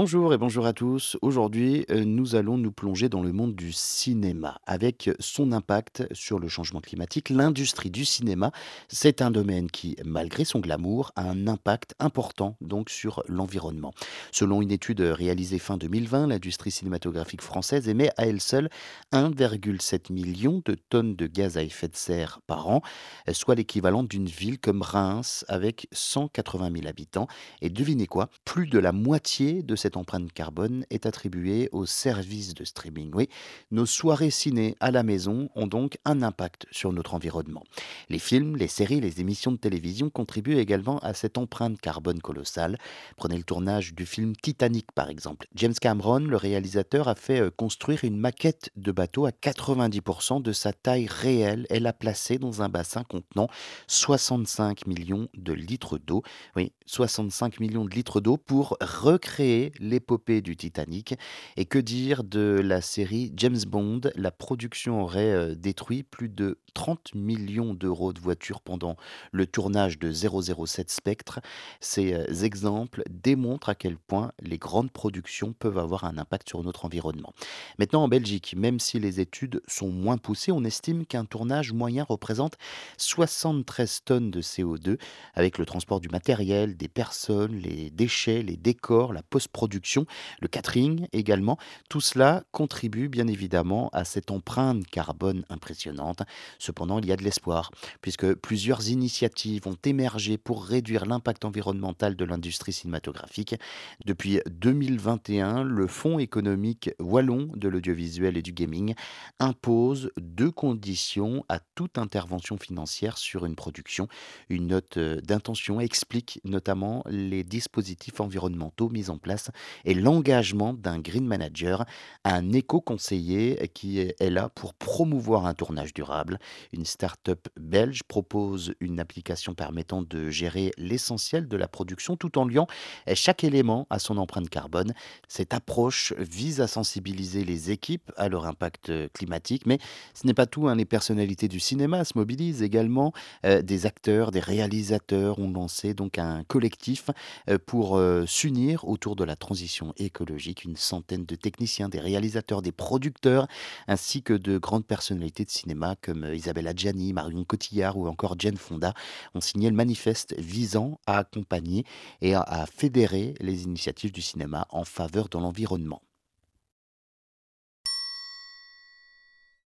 Bonjour et bonjour à tous. Aujourd'hui, euh, nous allons nous plonger dans le monde du cinéma avec son impact sur le changement climatique. L'industrie du cinéma, c'est un domaine qui, malgré son glamour, a un impact important donc sur l'environnement. Selon une étude réalisée fin 2020, l'industrie cinématographique française émet à elle seule 1,7 million de tonnes de gaz à effet de serre par an, soit l'équivalent d'une ville comme Reims avec 180 000 habitants. Et devinez quoi? Plus de la moitié de cette empreinte carbone est attribuée aux services de streaming. Oui, nos soirées ciné à la maison ont donc un impact sur notre environnement. Les films, les séries, les émissions de télévision contribuent également à cette empreinte carbone colossale. Prenez le tournage du film Titanic par exemple. James Cameron, le réalisateur, a fait euh, construire une maquette de bateau à 90% de sa taille réelle et l'a placée dans un bassin contenant 65 millions de litres d'eau. Oui, 65 millions de litres d'eau pour recréer l'épopée du Titanic. Et que dire de la série James Bond? La production aurait euh, détruit plus de 30 millions d'euros de voitures pendant le tournage de 007 Spectre. Ces euh, exemples démontrent à quel point les grandes productions peuvent avoir un impact sur notre environnement. Maintenant, en Belgique, même si les études sont moins poussées, on estime qu'un tournage moyen représente 73 tonnes de CO2 avec le transport du matériel, des personnes, les déchets, les décors, la post production, le catering également. Tout cela contribue bien évidemment à cette empreinte carbone impressionnante. Cependant, il y a de l'espoir, puisque plusieurs initiatives ont émergé pour réduire l'impact environnemental de l'industrie cinématographique. Depuis 2021, le Fonds économique wallon de l'audiovisuel et du gaming impose deux conditions à toute intervention financière sur une production. Une note d'intention explique notamment les dispositifs environnementaux mis en place et l'engagement d'un green manager, un éco-conseiller qui est là pour promouvoir un tournage durable. Une start-up belge propose une application permettant de gérer l'essentiel de la production tout en liant chaque élément à son empreinte carbone. Cette approche vise à sensibiliser les équipes à leur impact climatique, mais ce n'est pas tout. Hein. Les personnalités du cinéma se mobilisent également. Euh, des acteurs, des réalisateurs ont lancé donc un collectif euh, pour euh, s'unir autour de la transition écologique. Une centaine de techniciens, des réalisateurs, des producteurs, ainsi que de grandes personnalités de cinéma comme euh, Isabelle Adjani, Marion Cotillard ou encore Jane Fonda ont signé le manifeste visant à accompagner et à fédérer les initiatives du cinéma en faveur de l'environnement.